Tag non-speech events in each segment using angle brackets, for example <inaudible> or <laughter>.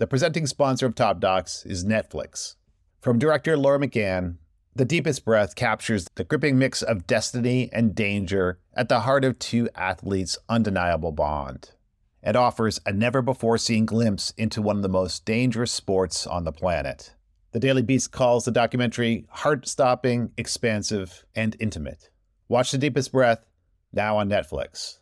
The presenting sponsor of Top Docs is Netflix. From director Laura McGann, The Deepest Breath captures the gripping mix of destiny and danger at the heart of two athletes' undeniable bond. It offers a never before seen glimpse into one of the most dangerous sports on the planet. The Daily Beast calls the documentary heart stopping, expansive, and intimate. Watch The Deepest Breath now on Netflix.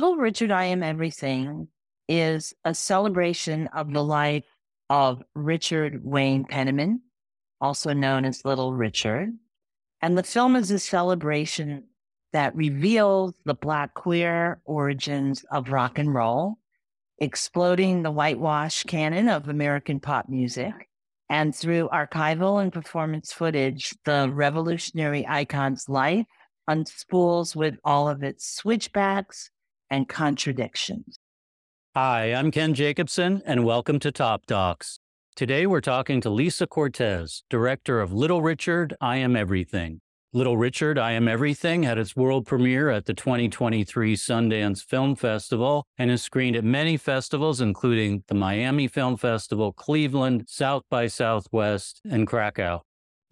Little Richard, I Am Everything is a celebration of the life of Richard Wayne Penniman, also known as Little Richard. And the film is a celebration that reveals the Black queer origins of rock and roll, exploding the whitewash canon of American pop music. And through archival and performance footage, the revolutionary icon's life unspools with all of its switchbacks, and contradictions. Hi, I'm Ken Jacobson, and welcome to Top Docs. Today we're talking to Lisa Cortés, director of Little Richard, I Am Everything. Little Richard, I Am Everything had its world premiere at the 2023 Sundance Film Festival and is screened at many festivals, including the Miami Film Festival, Cleveland, South by Southwest, and Krakow.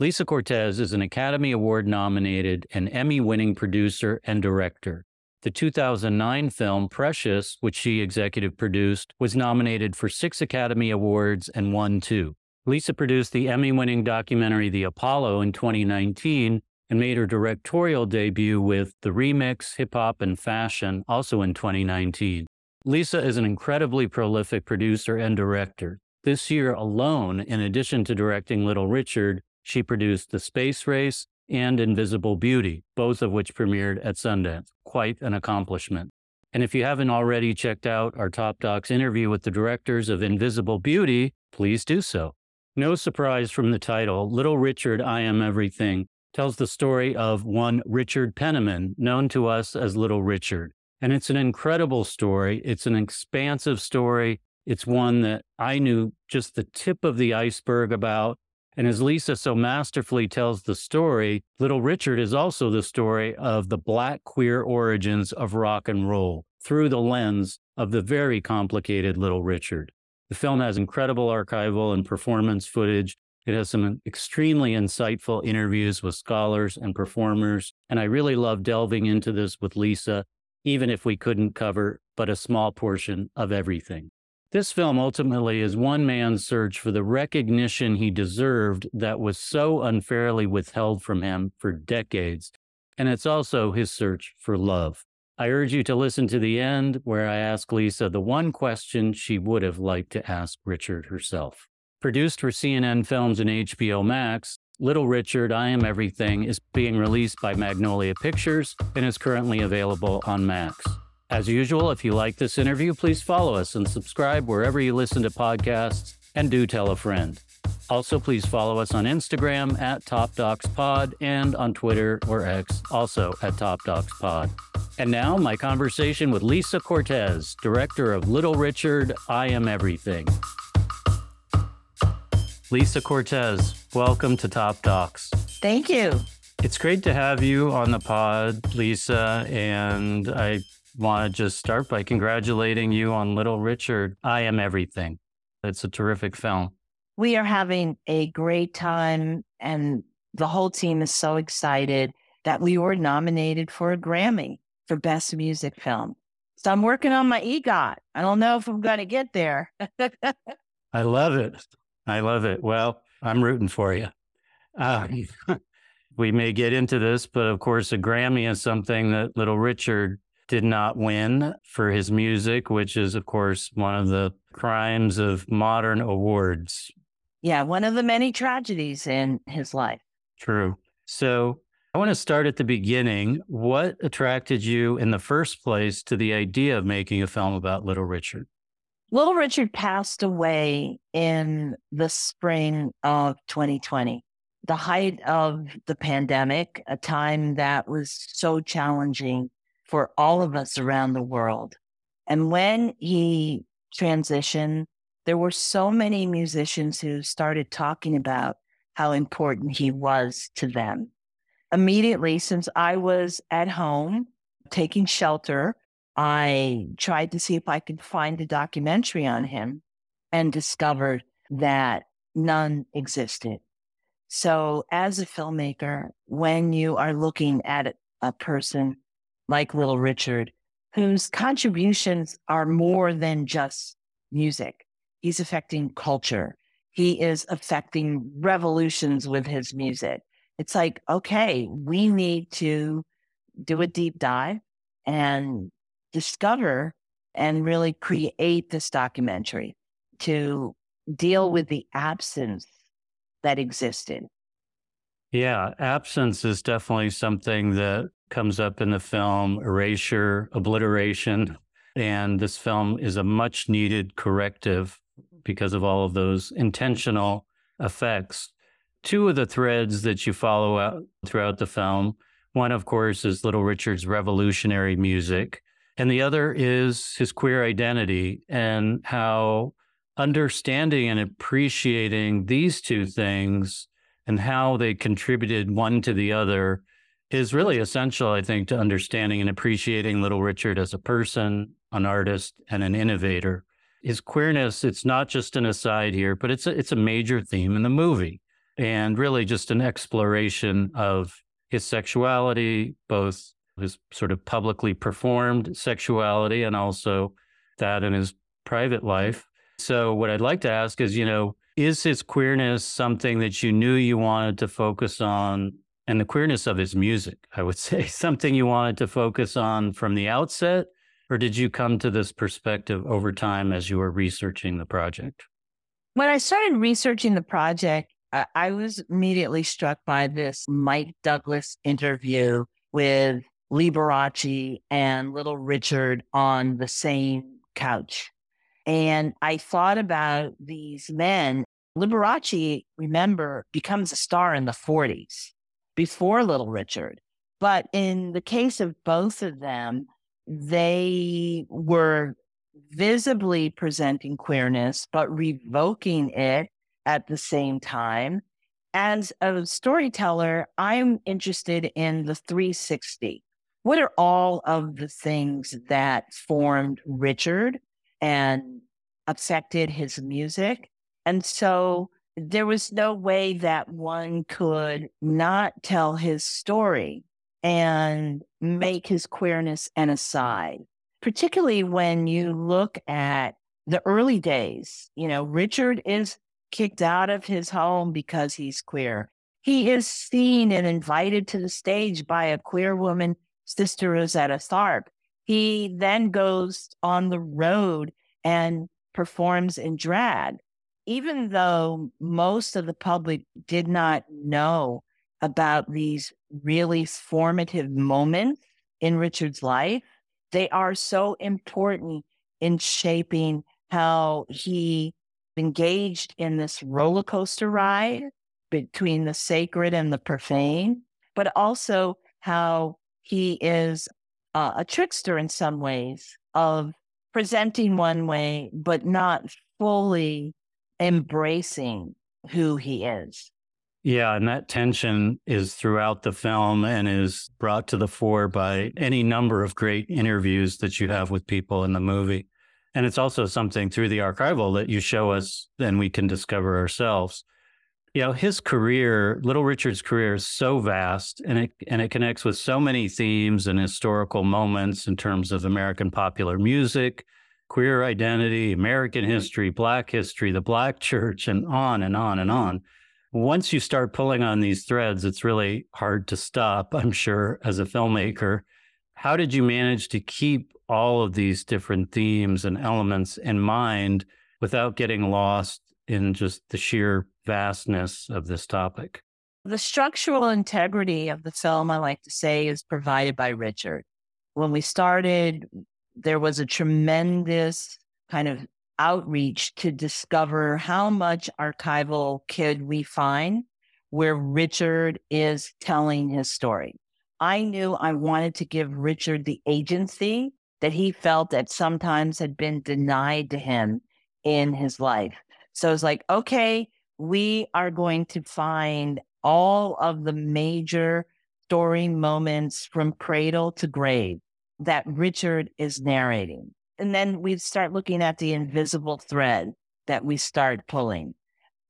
Lisa Cortés is an Academy Award nominated and Emmy winning producer and director. The 2009 film Precious, which she executive produced, was nominated for six Academy Awards and won two. Lisa produced the Emmy winning documentary The Apollo in 2019 and made her directorial debut with The Remix, Hip Hop and Fashion, also in 2019. Lisa is an incredibly prolific producer and director. This year alone, in addition to directing Little Richard, she produced The Space Race, and Invisible Beauty, both of which premiered at Sundance. Quite an accomplishment. And if you haven't already checked out our Top Docs interview with the directors of Invisible Beauty, please do so. No surprise from the title, Little Richard, I Am Everything tells the story of one Richard Penniman, known to us as Little Richard. And it's an incredible story. It's an expansive story. It's one that I knew just the tip of the iceberg about. And as Lisa so masterfully tells the story, Little Richard is also the story of the Black queer origins of rock and roll through the lens of the very complicated Little Richard. The film has incredible archival and performance footage. It has some extremely insightful interviews with scholars and performers. And I really love delving into this with Lisa, even if we couldn't cover but a small portion of everything. This film ultimately is one man's search for the recognition he deserved that was so unfairly withheld from him for decades. And it's also his search for love. I urge you to listen to the end where I ask Lisa the one question she would have liked to ask Richard herself. Produced for CNN Films and HBO Max, Little Richard, I Am Everything is being released by Magnolia Pictures and is currently available on Max. As usual, if you like this interview, please follow us and subscribe wherever you listen to podcasts and do tell a friend. Also, please follow us on Instagram at Top Docs Pod and on Twitter or X, also at Top Docs Pod. And now, my conversation with Lisa Cortés, director of Little Richard, I Am Everything. Lisa Cortés, welcome to Top Docs. Thank you. It's great to have you on the pod, Lisa, and I want to just start by congratulating you on Little Richard. I Am Everything. It's a terrific film. We are having a great time, and the whole team is so excited that we were nominated for a Grammy for Best Music Film. So I'm working on my EGOT. I don't know if I'm going to get there. <laughs> I love it. I love it. Well, I'm rooting for you. Uh, <laughs> we may get into this, but of course, a Grammy is something that Little Richard did not win for his music, which is, of course, one of the crimes of modern awards. Yeah, one of the many tragedies in his life. True. So I want to start at the beginning. What attracted you in the first place to the idea of making a film about Little Richard? Little Richard passed away in the spring of 2020, the height of the pandemic, a time that was so challenging for all of us around the world. And when he transitioned, there were so many musicians who started talking about how important he was to them. Immediately, since I was at home taking shelter, I tried to see if I could find a documentary on him and discovered that none existed. So, as a filmmaker, when you are looking at a person like Little Richard, whose contributions are more than just music, he's affecting culture, he is affecting revolutions with his music. It's like, okay, we need to do a deep dive and discover and really create this documentary to deal with the absence that existed. Yeah, absence is definitely something that comes up in the film erasure, obliteration. And this film is a much needed corrective because of all of those intentional effects. Two of the threads that you follow out throughout the film one, of course, is Little Richard's revolutionary music, and the other is his queer identity and how understanding and appreciating these two things and how they contributed one to the other is really essential, I think, to understanding and appreciating Little Richard as a person, an artist, and an innovator. His queerness, it's not just an aside here, but it's a, it's a major theme in the movie and really just an exploration of his sexuality, both his sort of publicly performed sexuality and also that in his private life. So, what I'd like to ask is, you know, is his queerness something that you knew you wanted to focus on? And the queerness of his music, I would <laughs> say, something you wanted to focus on from the outset? Or did you come to this perspective over time as you were researching the project? When I started researching the project, I was immediately struck by this Mike Douglas interview with Liberace and Little Richard on the same couch. And I thought about these men. Liberace, remember, becomes a star in the 40s before Little Richard. But in the case of both of them, they were visibly presenting queerness, but revoking it at the same time. As a storyteller, I'm interested in the 360. What are all of the things that formed Richard and affected his music? And so there was no way that one could not tell his story and make his queerness an aside, particularly when you look at the early days. You know, Richard is kicked out of his home because he's queer. He is seen and invited to the stage by a queer woman, Sister Rosetta Tharpe. He then goes on the road and performs in drag. Even though most of the public did not know about these really formative moments in Richard's life, they are so important in shaping how he engaged in this roller coaster ride between the sacred and the profane, but also how he is uh, a trickster in some ways of presenting one way, but not fully embracing who he is. Yeah, and that tension is throughout the film and is brought to the fore by any number of great interviews that you have with people in the movie. And it's also something through the archival that you show us and we can discover ourselves. You know, his career, Little Richard's career is so vast and it and it connects with so many themes and historical moments in terms of American popular music, queer identity, American history, black history, the black church, and on and on and on. Once you start pulling on these threads, it's really hard to stop, <laughs> I'm sure, as a filmmaker. How did you manage to keep all of these different themes and elements in mind without getting lost in just the sheer vastness of this topic. The structural integrity of the film, I like to say, is provided by Richard. When we started, there was a tremendous kind of outreach to discover how much archival could we find where Richard is telling his story. I knew I wanted to give Richard the agency that he felt that sometimes had been denied to him in his life. So it's like, okay, we are going to find all of the major story moments from cradle to grave that Richard is narrating. And then we start looking at the invisible thread that we start pulling.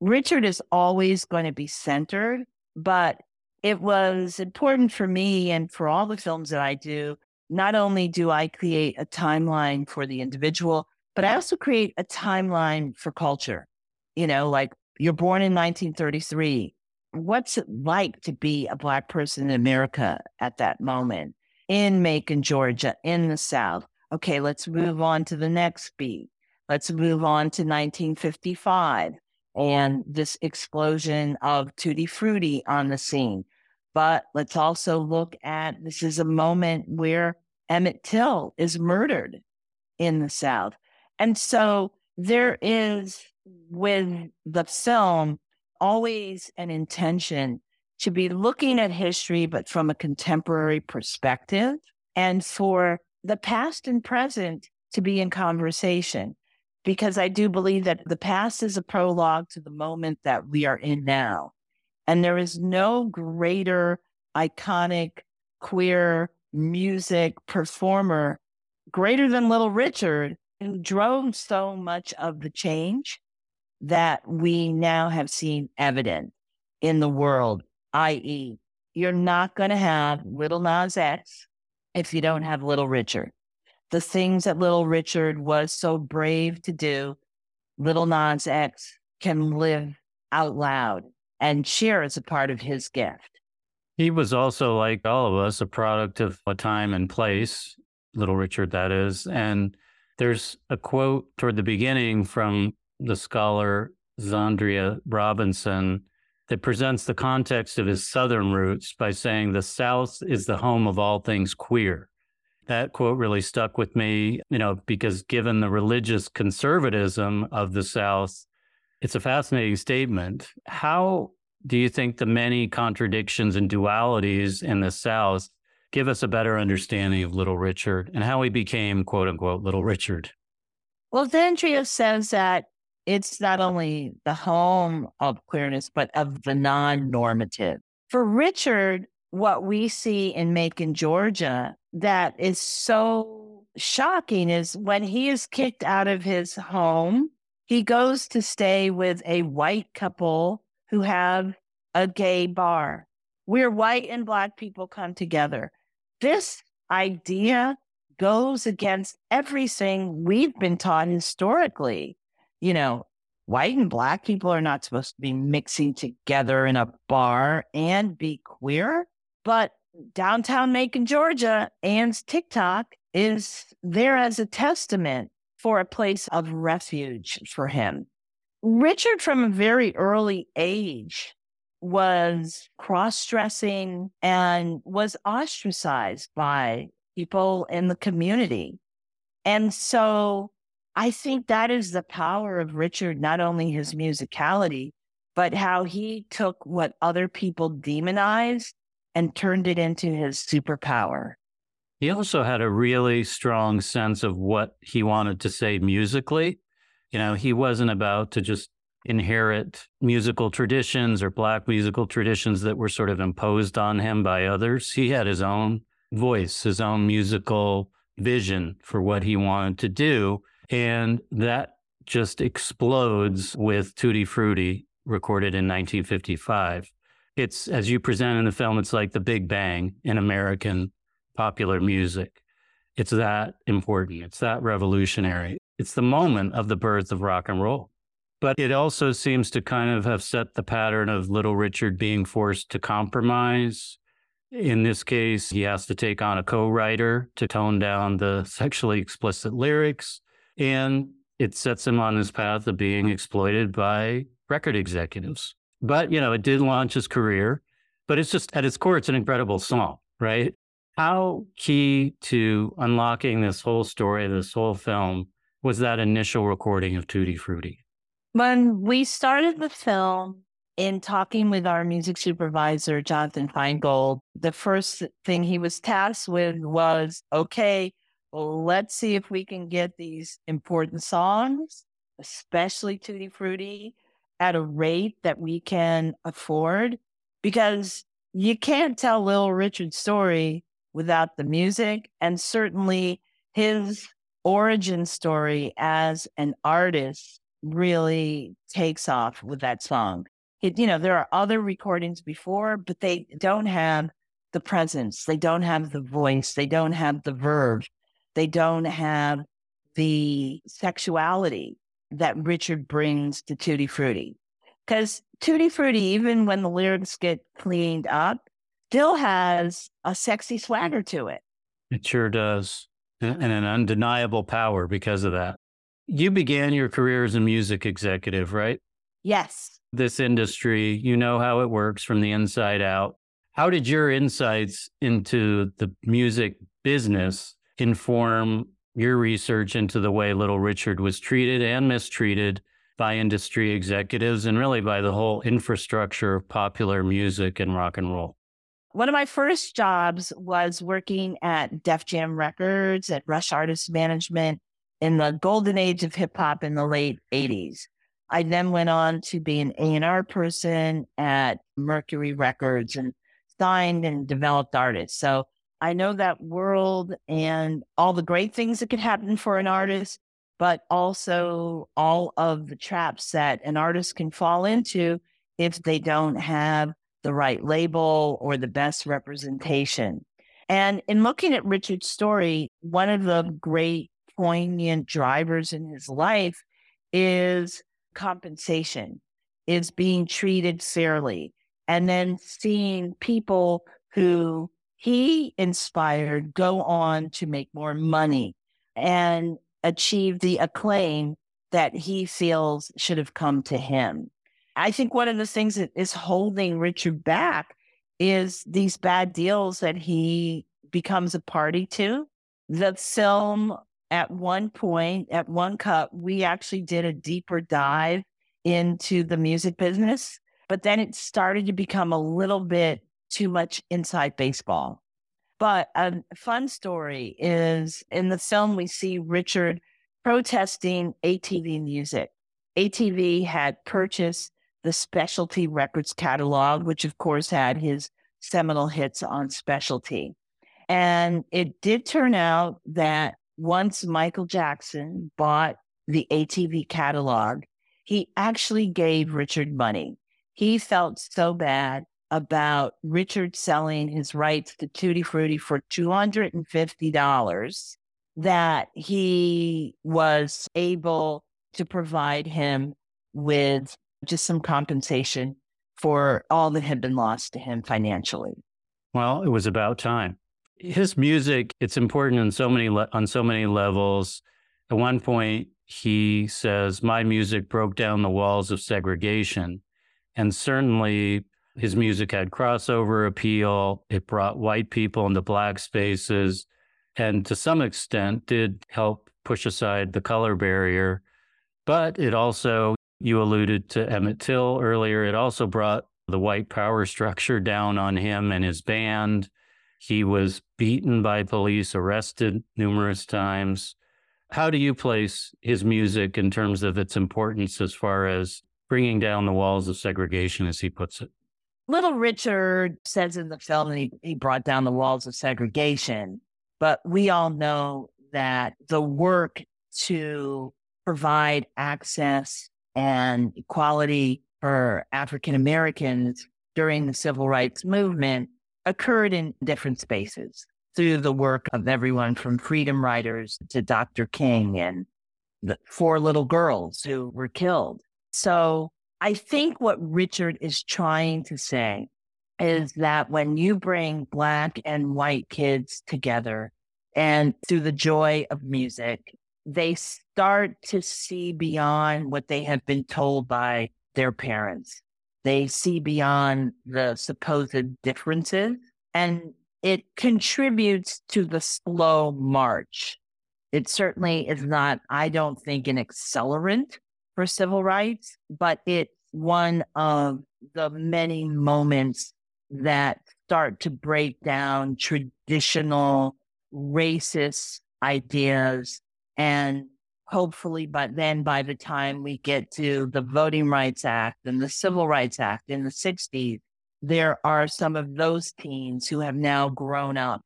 Richard is always going to be centered, but it was important for me and for all the films that I do. Not only do I create a timeline for the individual, but I also create a timeline for culture. You know, like you're born in 1933. What's it like to be a Black person in America at that moment in Macon, Georgia, in the South? Okay, let's move on to the next beat. Let's move on to 1955 and this explosion of Tutti Frutti on the scene. But let's also look at this is a moment where Emmett Till is murdered in the South. And so there is with the film always an intention to be looking at history, but from a contemporary perspective, and for the past and present to be in conversation. Because I do believe that the past is a prologue to the moment that we are in now. And there is no greater iconic queer music performer greater than Little Richard who drove so much of the change that we now have seen evident in the world, i.e., you're not going to have Lil Nas X if you don't have Little Richard. The things that Little Richard was so brave to do, Lil Nas X can live out loud and share as a part of his gift. He was also, like all of us, a product of a time and place, Little Richard, that is. And there's a quote toward the beginning from the scholar Zandria Robinson that presents the context of his Southern roots by saying the South is the home of all things queer. That quote really stuck with me, you know, because given the religious conservatism of the South, it's a fascinating statement. How do you think the many contradictions and dualities in the South give us a better understanding of Little Richard and how he became, quote unquote, Little Richard? Well, Zandria says that it's not only the home of queerness, but of the non normative. For Richard, what we see in Macon, Georgia, that is so shocking is when he is kicked out of his home, he goes to stay with a white couple who have a gay bar where white and black people come together. This idea goes against everything we've been taught historically you know, white and black people are not supposed to be mixing together in a bar and be queer. But downtown Macon, Georgia, Ann's Tic Toc is there as a testament for a place of refuge for him. Richard, from a very early age, was cross dressing and was ostracized by people in the community. And so I think that is the power of Richard, not only his musicality, but how he took what other people demonized and turned it into his superpower. He also had a really strong sense of what he wanted to say musically. You know, he wasn't about to just inherit musical traditions or Black musical traditions that were sort of imposed on him by others. He had his own voice, his own musical vision for what he wanted to do. And that just explodes with Tutti Frutti, recorded in 1955. It's, as you present in the film, it's like the Big Bang in American popular music. It's that important. It's that revolutionary. It's the moment of the birth of rock and roll. But it also seems to kind of have set the pattern of Little Richard being forced to compromise. In this case, he has to take on a co writer to tone down the sexually explicit lyrics. And it sets him on this path of being exploited by record executives. But, you know, it did launch his career, but it's just at its core, it's an incredible song, right? How key to unlocking this whole story, this whole film, was that initial recording of Tutti Frutti? When we started the film, in talking with our music supervisor, Jonathan Feingold, the first thing he was tasked with was okay, let's see if we can get these important songs especially Tutti Frutti, at a rate that we can afford because you can't tell Little Richard's story without the music. And certainly his origin story as an artist really takes off with that song. It, you know, there are other recordings before, but they don't have the presence, they don't have the voice, they don't have the verve, they don't have the sexuality that Richard brings to Tutti Frutti. Because Tutti Frutti, even when the lyrics get cleaned up, still has a sexy swagger to it. It sure does. And an undeniable power because of that. You began your career as a music executive, right? Yes. This industry, you know how it works from the inside out. How did your insights into the music business inform your research into the way Little Richard was treated and mistreated by industry executives and really by the whole infrastructure of popular music and rock and roll? One of my first jobs was working at Def Jam Records at Rush Artist Management in the golden age of hip hop in the late 80s. I then went on to be an A&R person at Mercury Records and signed and developed artists. So I know that world and all the great things that could happen for an artist, but also all of the traps that an artist can fall into if they don't have the right label or the best representation. And in looking at Richard's story, one of the great poignant drivers in his life is compensation, is being treated fairly, and then seeing people who he inspired go on to make more money and achieve the acclaim that he feels should have come to him. I think one of the things that is holding Richard back is these bad deals that he becomes a party to. The film, at one point, at one cut, we actually did a deeper dive into the music business, but then it started to become a little bit too much inside baseball. But um, a fun story is in the film, we see Richard protesting ATV music. ATV had purchased the Specialty Records catalog, which of course had his seminal hits on Specialty. And it did turn out that once Michael Jackson bought the ATV catalog, he actually gave Richard money. He felt so bad about Richard selling his rights to Tutti Frutti for $250 that he was able to provide him with just some compensation for all that had been lost to him financially. Well, it was about time. His music, it's important in so many le- on so many levels. At one point, he says, "My music broke down the walls of segregation." And certainly his music had crossover appeal. It brought white people into black spaces and to some extent did help push aside the color barrier. But it also, you alluded to Emmett Till earlier, it also brought the white power structure down on him and his band. He was beaten by police, arrested numerous times. How do you place his music in terms of its importance as far as bringing down the walls of segregation, as he puts it? Little Richard says in the film that he, he brought down the walls of segregation, but we all know that the work to provide access and equality for African Americans during the civil rights movement occurred in different spaces through the work of everyone from freedom riders to Dr. King and the four little girls who were killed. So I think what Richard is trying to say mm-hmm. is that when you bring Black and white kids together and through the joy of music, they start to see beyond what they have been told by their parents. They see beyond the supposed differences and it contributes to the slow march. It certainly is not, I don't think, an accelerant for civil rights, but it's one of the many moments that start to break down traditional racist ideas. And hopefully, but then by the time we get to the Voting Rights Act and the Civil Rights Act in the 60s, there are some of those teens who have now grown up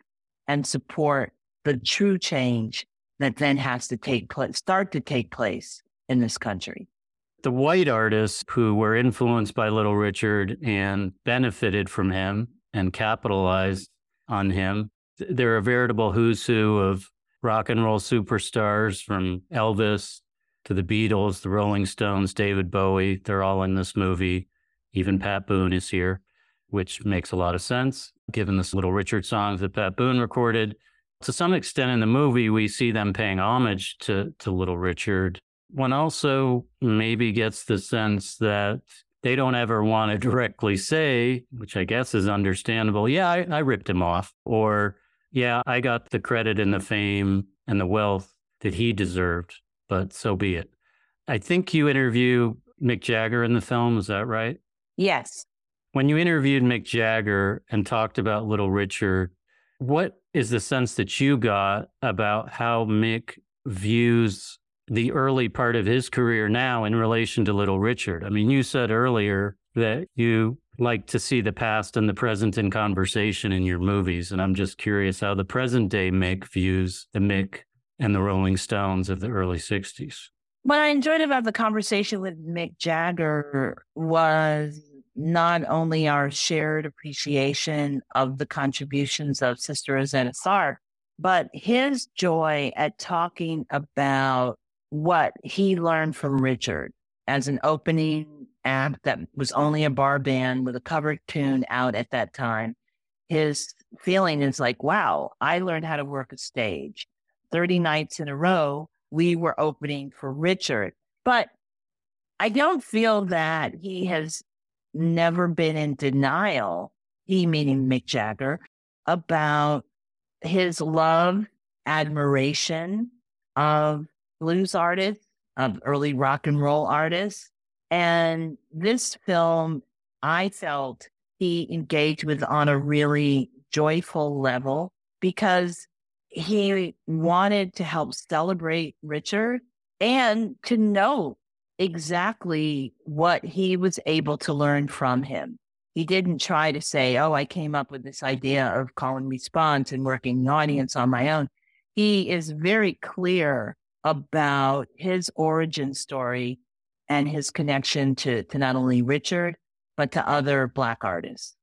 and support the true change that then has to take place, start to take place in this country. The white artists who were influenced by Little Richard and benefited from him and capitalized on him, they're a veritable who's who of rock and roll superstars from Elvis to the Beatles, the Rolling Stones, David Bowie. They're all in this movie. Even Pat Boone is here, which makes a lot of sense given this Little Richard songs that Pat Boone recorded. To some extent in the movie, we see them paying homage to, to Little Richard. One also maybe gets the sense that they don't ever want to directly say, which I guess is understandable, yeah, I, I ripped him off, or yeah, I got the credit and the fame and the wealth that he deserved, but so be it. I think you interview Mick Jagger in the film. Is that right? Yes. When you interviewed Mick Jagger and talked about Little Richard, what is the sense that you got about how Mick views the early part of his career now in relation to Little Richard? I mean, you said earlier that you like to see the past and the present in conversation in your movies. And I'm just curious how the present day Mick views the Mick and the Rolling Stones of the early 60s. What I enjoyed about the conversation with Mick Jagger was not only our shared appreciation of the contributions of Sister Rosetta Tharpe, but his joy at talking about what he learned from Richard as an opening act that was only a bar band with a cover tune out at that time. His feeling is like, wow, I learned how to work a stage. 30 nights in a row, we were opening for Richard. But I don't feel that he has never been in denial, he meaning Mick Jagger, about his love, admiration of blues artists, of uh, early rock and roll artists. And this film, I felt he engaged with on a really joyful level because he wanted to help celebrate Richard and to know exactly what he was able to learn from him. He didn't try to say, Oh, I came up with this idea of call and response and working an audience on my own. He is very clear about his origin story and his connection to, to not only Richard, but to other Black artists.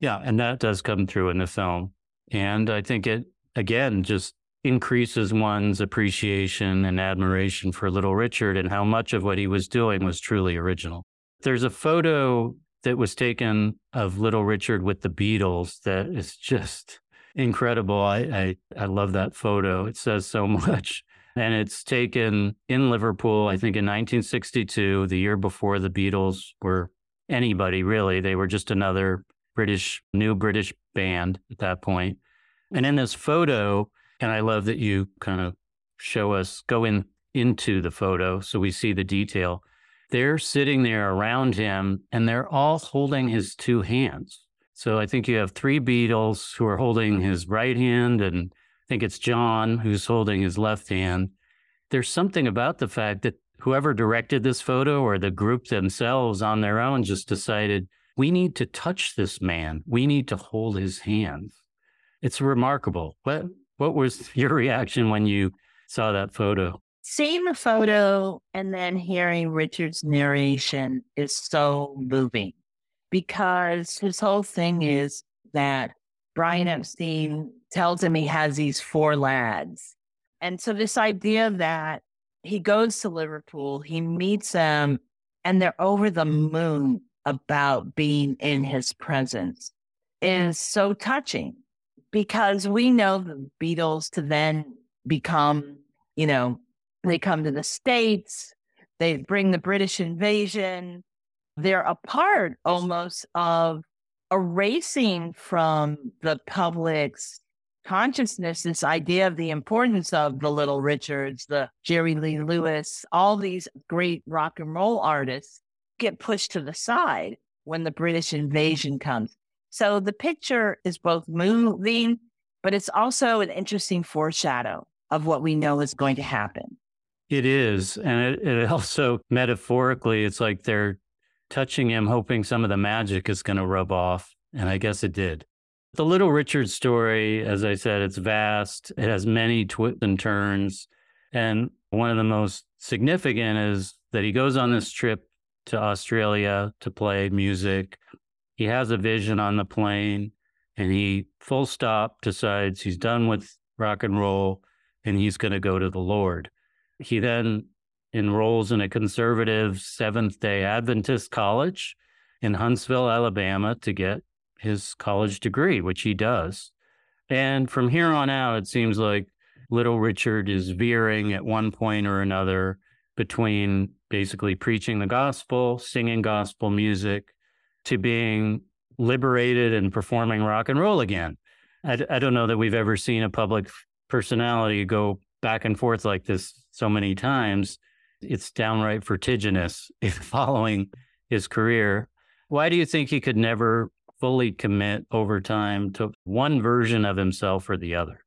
Yeah. And that does come through in the film. And I think it, again, just increases one's appreciation and admiration for Little Richard and how much of what he was doing was truly original. There's a photo that was taken of Little Richard with the Beatles that is just incredible. I, I, I love that photo. It says so <laughs> much. And it's taken in Liverpool, I think in 1962, the year before the Beatles were anybody really. They were just another British, new British band at that point. And in this photo, and I love that you kind of show us, go in into the photo so we see the detail. They're sitting there around him and they're all holding his two hands. So I think you have three Beatles who are holding his right hand, and think it's John who's holding his left hand. There's something about the fact that whoever directed this photo or the group themselves on their own just decided we need to touch this man. We need to hold his hand. It's remarkable. What what was <laughs> your reaction when you saw that photo? Seeing the photo and then hearing Richard's narration is so moving because his whole thing is that Brian Epstein tells him he has these four lads. And so, this idea that he goes to Liverpool, he meets them, and they're over the moon about being in his presence is so touching because we know the Beatles to then become, you know, they come to the States, they bring the British invasion. They're a part almost of erasing from the public's consciousness this idea of the importance of the Little Richards, the Jerry Lee Lewis, all these great rock and roll artists get pushed to the side when the British invasion comes. So the picture is both moving, but it's also an interesting foreshadow of what we know is going to happen. It is. And it, it <laughs> also metaphorically, it's like they're touching him, hoping some of the magic is going to rub off. And I guess it did. The Little Richard story, as I said, it's vast. It has many twists and turns. And one of the most significant is that he goes on this trip to Australia to play music. He has a vision on the plane and he full stop decides he's done with rock and roll and he's going to go to the Lord. He then enrolls in a conservative Seventh day Adventist college in Huntsville, Alabama to get his college degree, which he does. And from here on out, it seems like Little Richard is veering at one point or another between basically preaching the gospel, singing gospel music, to being liberated and performing rock and roll again. I, don't know that we've ever seen a public personality go back and forth like this so many times. It's downright vertiginous <laughs> following his career. Why do you think he could never fully commit over time to one version of himself or the other?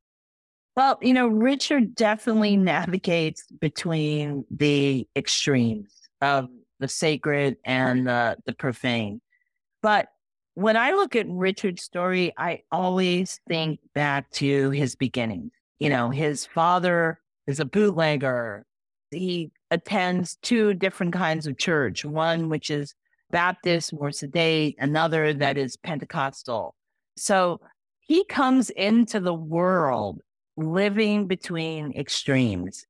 Well, you know, Richard definitely navigates between the extremes of the sacred and the, the profane. But when I look at Richard's story, I always think back to his beginnings. You know, his father is a bootlegger. He attends two different kinds of church, one which is Baptist, more sedate, another that is Pentecostal. So he comes into the world living between extremes.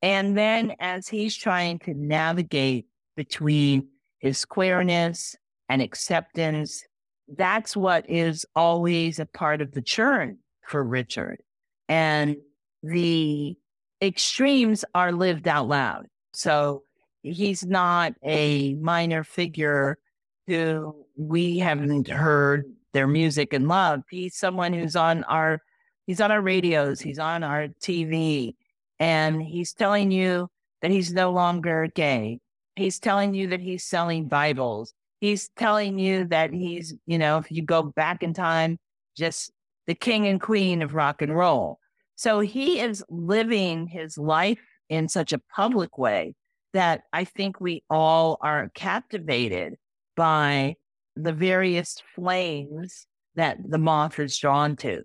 And then as he's trying to navigate between his queerness and acceptance, that's what is always a part of the churn for Richard. And the extremes are lived out loud. So he's not a minor figure who we haven't heard their music and love. He's someone who's on our he's on our radios, he's on our TV, and he's telling you that he's no longer gay. He's telling you that he's selling Bibles. He's telling you that he's, you know, if you go back in time, just the king and queen of rock and roll. So he is living his life in such a public way that I think we all are captivated by the various flames that the moth is drawn to.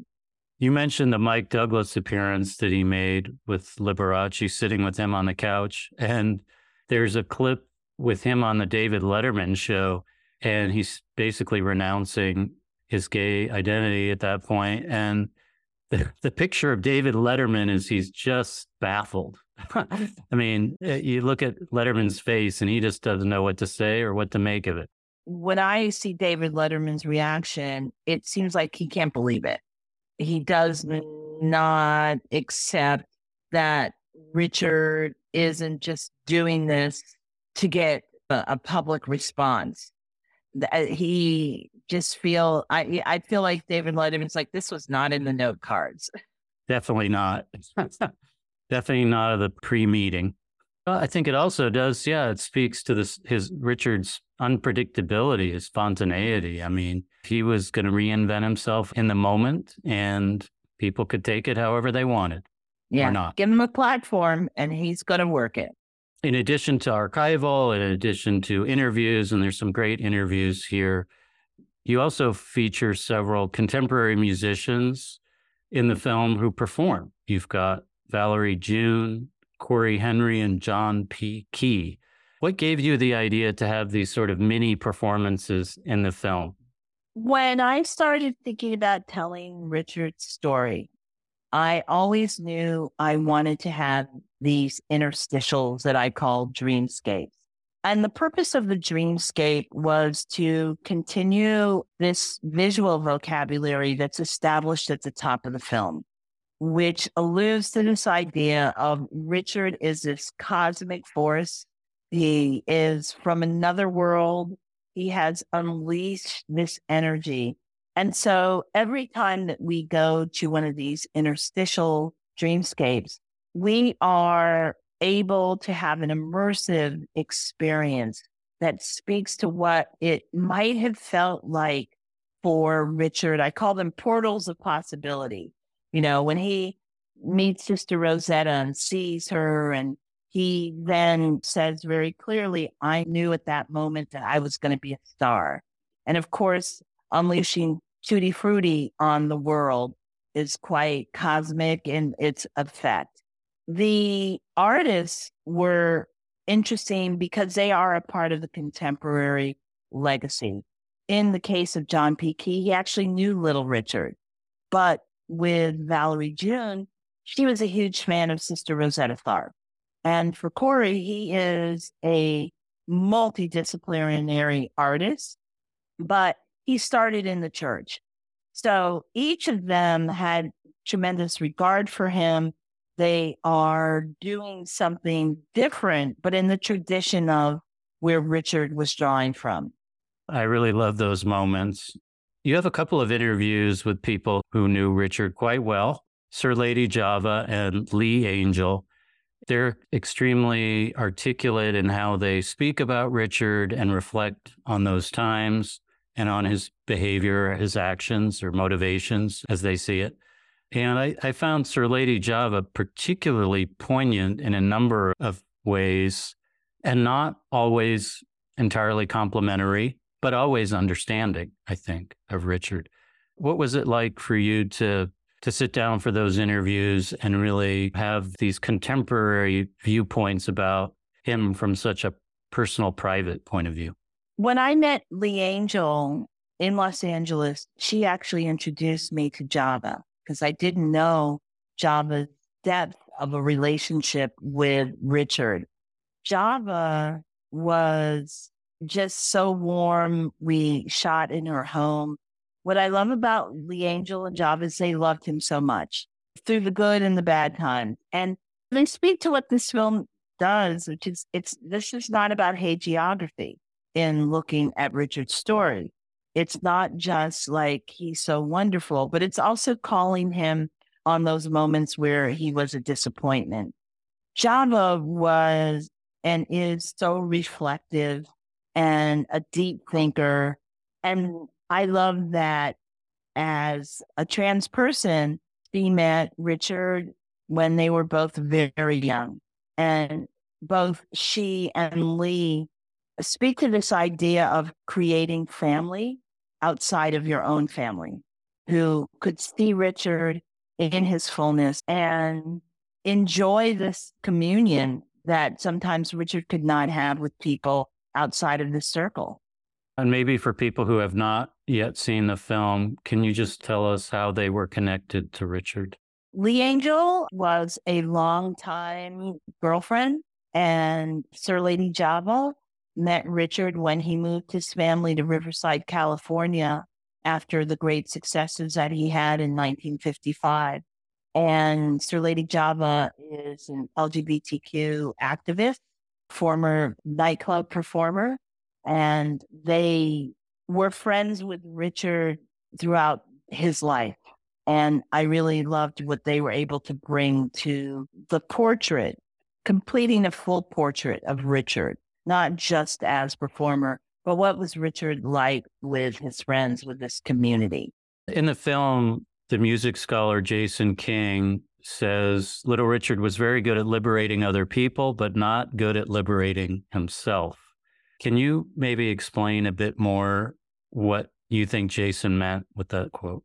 You mentioned the Mike Douglas appearance that he made with Liberace sitting with him on the couch. And there's a clip with him on the David Letterman show, and he's basically renouncing his gay identity at that point. And the, <laughs> the picture of David Letterman is he's just baffled <laughs> I mean, you look at Letterman's face and he just doesn't know what to say or what to make of it. When I see David Letterman's reaction, it seems like he can't believe it. He does not accept that Richard isn't just doing this to get a, a public response. Eh, he just feel I I feel like David Letterman's like this was not in the note cards. Definitely not. <laughs> Definitely not of the pre-meeting. I think it also does. Yeah, it speaks to this his Richard's unpredictability, his spontaneity. I mean, he was going to reinvent himself in the moment, and people could take it however they wanted. Yeah, or not. give him a platform, and he's going to work it. In addition to archival, in addition to interviews, and there's some great interviews here. You also feature several contemporary musicians in the film who perform. You've got Valerie June, Cory Henry, and John P. Kee. What gave you the idea to have these sort of mini performances in the film? When I started thinking about telling Richard's story, I always knew I wanted to have these interstitials that I call dreamscapes. And the purpose of the dreamscape was to continue this visual vocabulary that's established at the top of the film which alludes to this idea of Richard is this cosmic force. He is from another world. He has unleashed this energy. And so every time that we go to one of these interstitial dreamscapes, we are able to have an immersive experience that speaks to what it might have felt like for Richard. I call them portals of possibility you know, when he meets Sister Rosetta and sees her and he then says very clearly, I knew at that moment that I was going to be a star. And of course, unleashing Tutti Frutti on the world is quite cosmic in its effect. The artists were interesting because they are a part of the contemporary legacy. In the case of John P. Kee, he actually knew Little Richard. But with Valerie June, she was a huge fan of Sister Rosetta Tharpe. And for Cory, he is a multidisciplinary artist, but he started in the church. So each of them had tremendous regard for him. They are doing something different, but in the tradition of where Richard was drawing from. I really love those moments. You have a couple of interviews with people who knew Richard quite well Sir Lady Java and Lee Angel. They're extremely articulate in how they speak about Richard and reflect on those times and on his behavior, his actions or motivations as they see it. And I, I found Sir Lady Java particularly poignant in a number of ways and not always entirely complimentary, but always understanding, I think, of Richard. What was it like for you to to sit down for those interviews and really have these contemporary viewpoints about him from such a personal, private point of view. When I met Lee Angel in Los Angeles, she actually introduced me to Java because I didn't know Java's depth of a relationship with Richard. Java was just so warm. We shot in her home. What I love about Lee Angel and Java is they loved him so much through the good and the bad times. And they speak to what this film does, which is it's this is not about hagiography in looking at Richard's story. It's not just like he's so wonderful, but it's also calling him on those moments where he was a disappointment. Java was and is so reflective and a deep thinker. And I love that as a trans person, she met Richard when they were both very young. And both she and Lee speak to this idea of creating family outside of your own family, who could see Richard in his fullness and enjoy this communion that sometimes Richard could not have with people outside of this circle. And maybe for people who have not yet seen the film, can you just tell us how they were connected to Richard? Lee Angel was a longtime girlfriend, and Sir Lady Java met Richard when he moved his family to Riverside, California, after the great successes that he had in 1955. And Sir Lady Java is an LGBTQ activist, former nightclub performer, and they were friends with Richard throughout his life. And I really loved what they were able to bring to the portrait, completing a full portrait of Richard, not just as performer, but what was Richard like with his friends, with this community? In the film, the music scholar Jason King says Little Richard was very good at liberating other people, but not good at liberating himself. Can you maybe explain a bit more what you think Jason meant with that quote?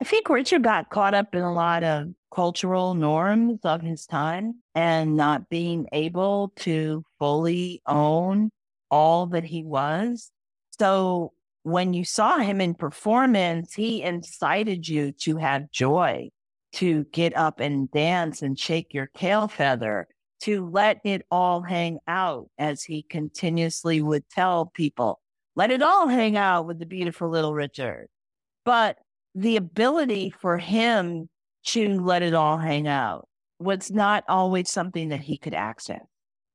I think Richard got caught up in a lot of cultural norms of his time and not being able to fully own all that he was. So when you saw him in performance, he incited you to have joy, to get up and dance and shake your tail feather, to let it all hang out, as he continuously would tell people, let it all hang out with the beautiful little Richard. But the ability for him to let it all hang out was not always something that he could access.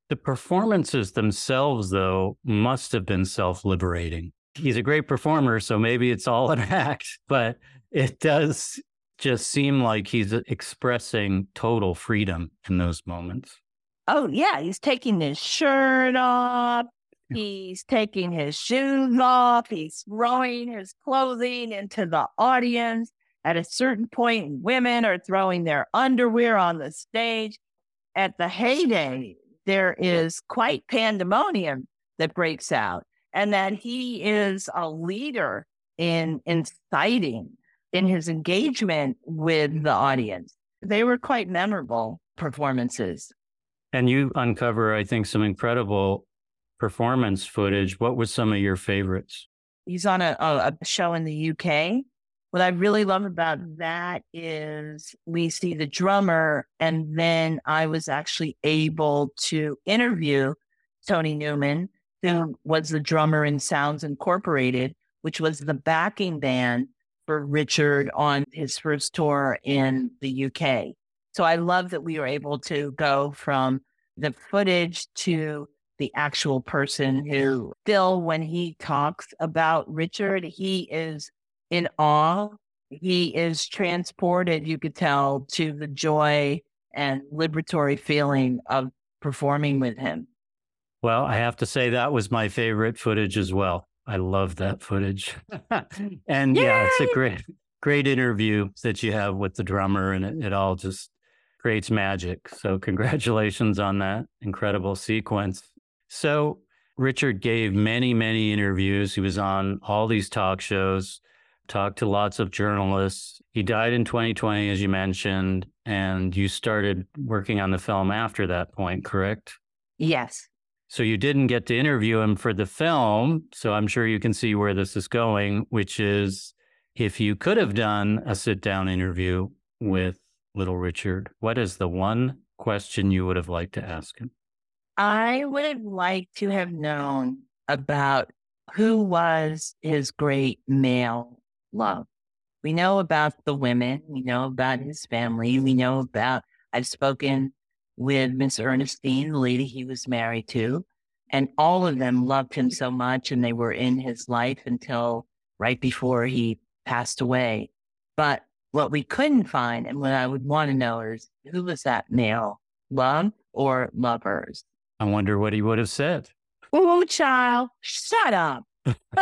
The performances themselves, though, must have been self liberating he's a great performer, so maybe it's all an <laughs> act, but it does just seem like he's expressing total freedom in those moments. Oh, yeah. He's taking his shirt off. He's taking his shoes off. He's throwing his clothing into the audience. At a certain point, women are throwing their underwear on the stage. At the heyday, there is quite pandemonium that breaks out and that he is a leader in inciting in his engagement with the audience. They were quite memorable performances. And you uncover, I think, some incredible performance footage. What was some of your favorites? He's on a, a show in the UK. What I really love about that is we see the drummer, and then I was actually able to interview Tony Newman, who was the drummer in Sounds Incorporated, which was the backing band for Richard on his first tour in the UK. So I love that we were able to go from the footage to the actual person who still, when he talks about Richard, he is in awe. He is transported, you could tell, to the joy and liberatory feeling of performing with him. Well, I have to say that was my favorite footage as well. I love that footage. <laughs> and Yay! yeah, it's a great, great interview that you have with the drummer, and it, it all just creates magic. So, congratulations on that incredible sequence. So, Richard gave many, many interviews. He was on all these talk shows, talked to lots of journalists. He died in 2020, as you mentioned, and you started working on the film after that point, correct? Yes. So you didn't get to interview him for the film. So I'm sure you can see where this is going, which is if you could have done a sit down interview with Little Richard, what is the one question you would have liked to ask him? I would have liked to have known about who was his great male love. We know about the women, we know about his family, we know about, I've spoken with Miss Ernestine, the lady he was married to. And all of them loved him so much and they were in his life until right before he passed away. But what we couldn't find and what I would want to know is who was that male, love or lovers? I wonder what he would have said. Oh, child, shut up. <laughs>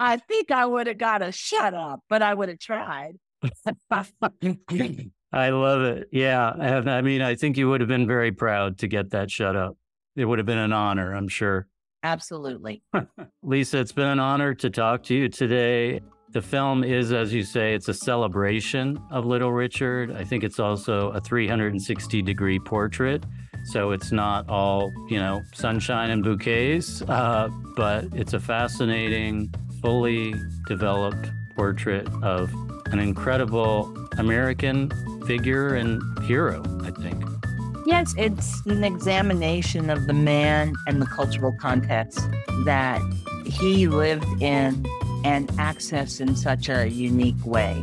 I think I would have got a shut up, but I would have tried. <laughs> I love it. Yeah. I, have, I mean, I think you would have been very proud to get that shut up. It would have been an honor, I'm sure. Absolutely. <laughs> Lisa, it's been an honor to talk to you today. The film is, as you say, it's a celebration of Little Richard. I think it's also a 360 degree portrait. So it's not all, you know, sunshine and bouquets, uh, but it's a fascinating, fully developed portrait of an incredible American figure and hero, I think. Yes, it's an examination of the man and the cultural context that he lived in and accessed in such a unique way.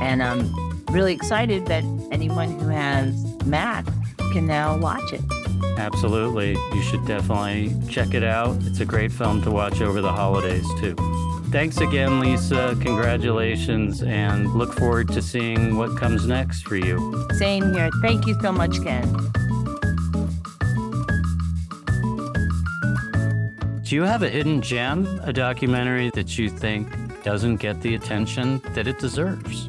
And I'm really excited that anyone who has Max can now watch it. Absolutely. You should definitely check it out. It's a great film to watch over the holidays, too. Thanks again, Lisa. Congratulations, and look forward to seeing what comes next for you. Same here. Thank you so much, Ken. Do you have a hidden gem, a documentary that you think doesn't get the attention that it deserves?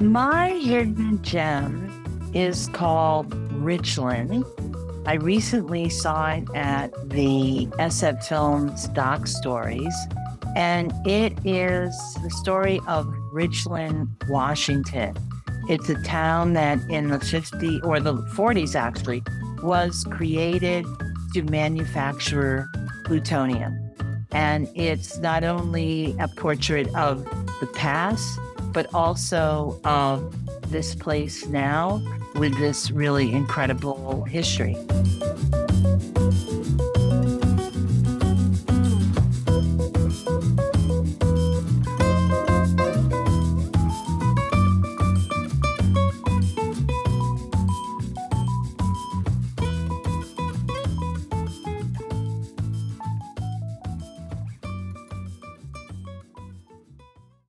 My hidden gem is called Richland. I recently saw it at the SF Films Doc Stories and it is the story of Richland, Washington. It's a town that in the 50s or the 40s actually was created to manufacture plutonium. And it's not only a portrait of the past, but also of this place now with this really incredible history.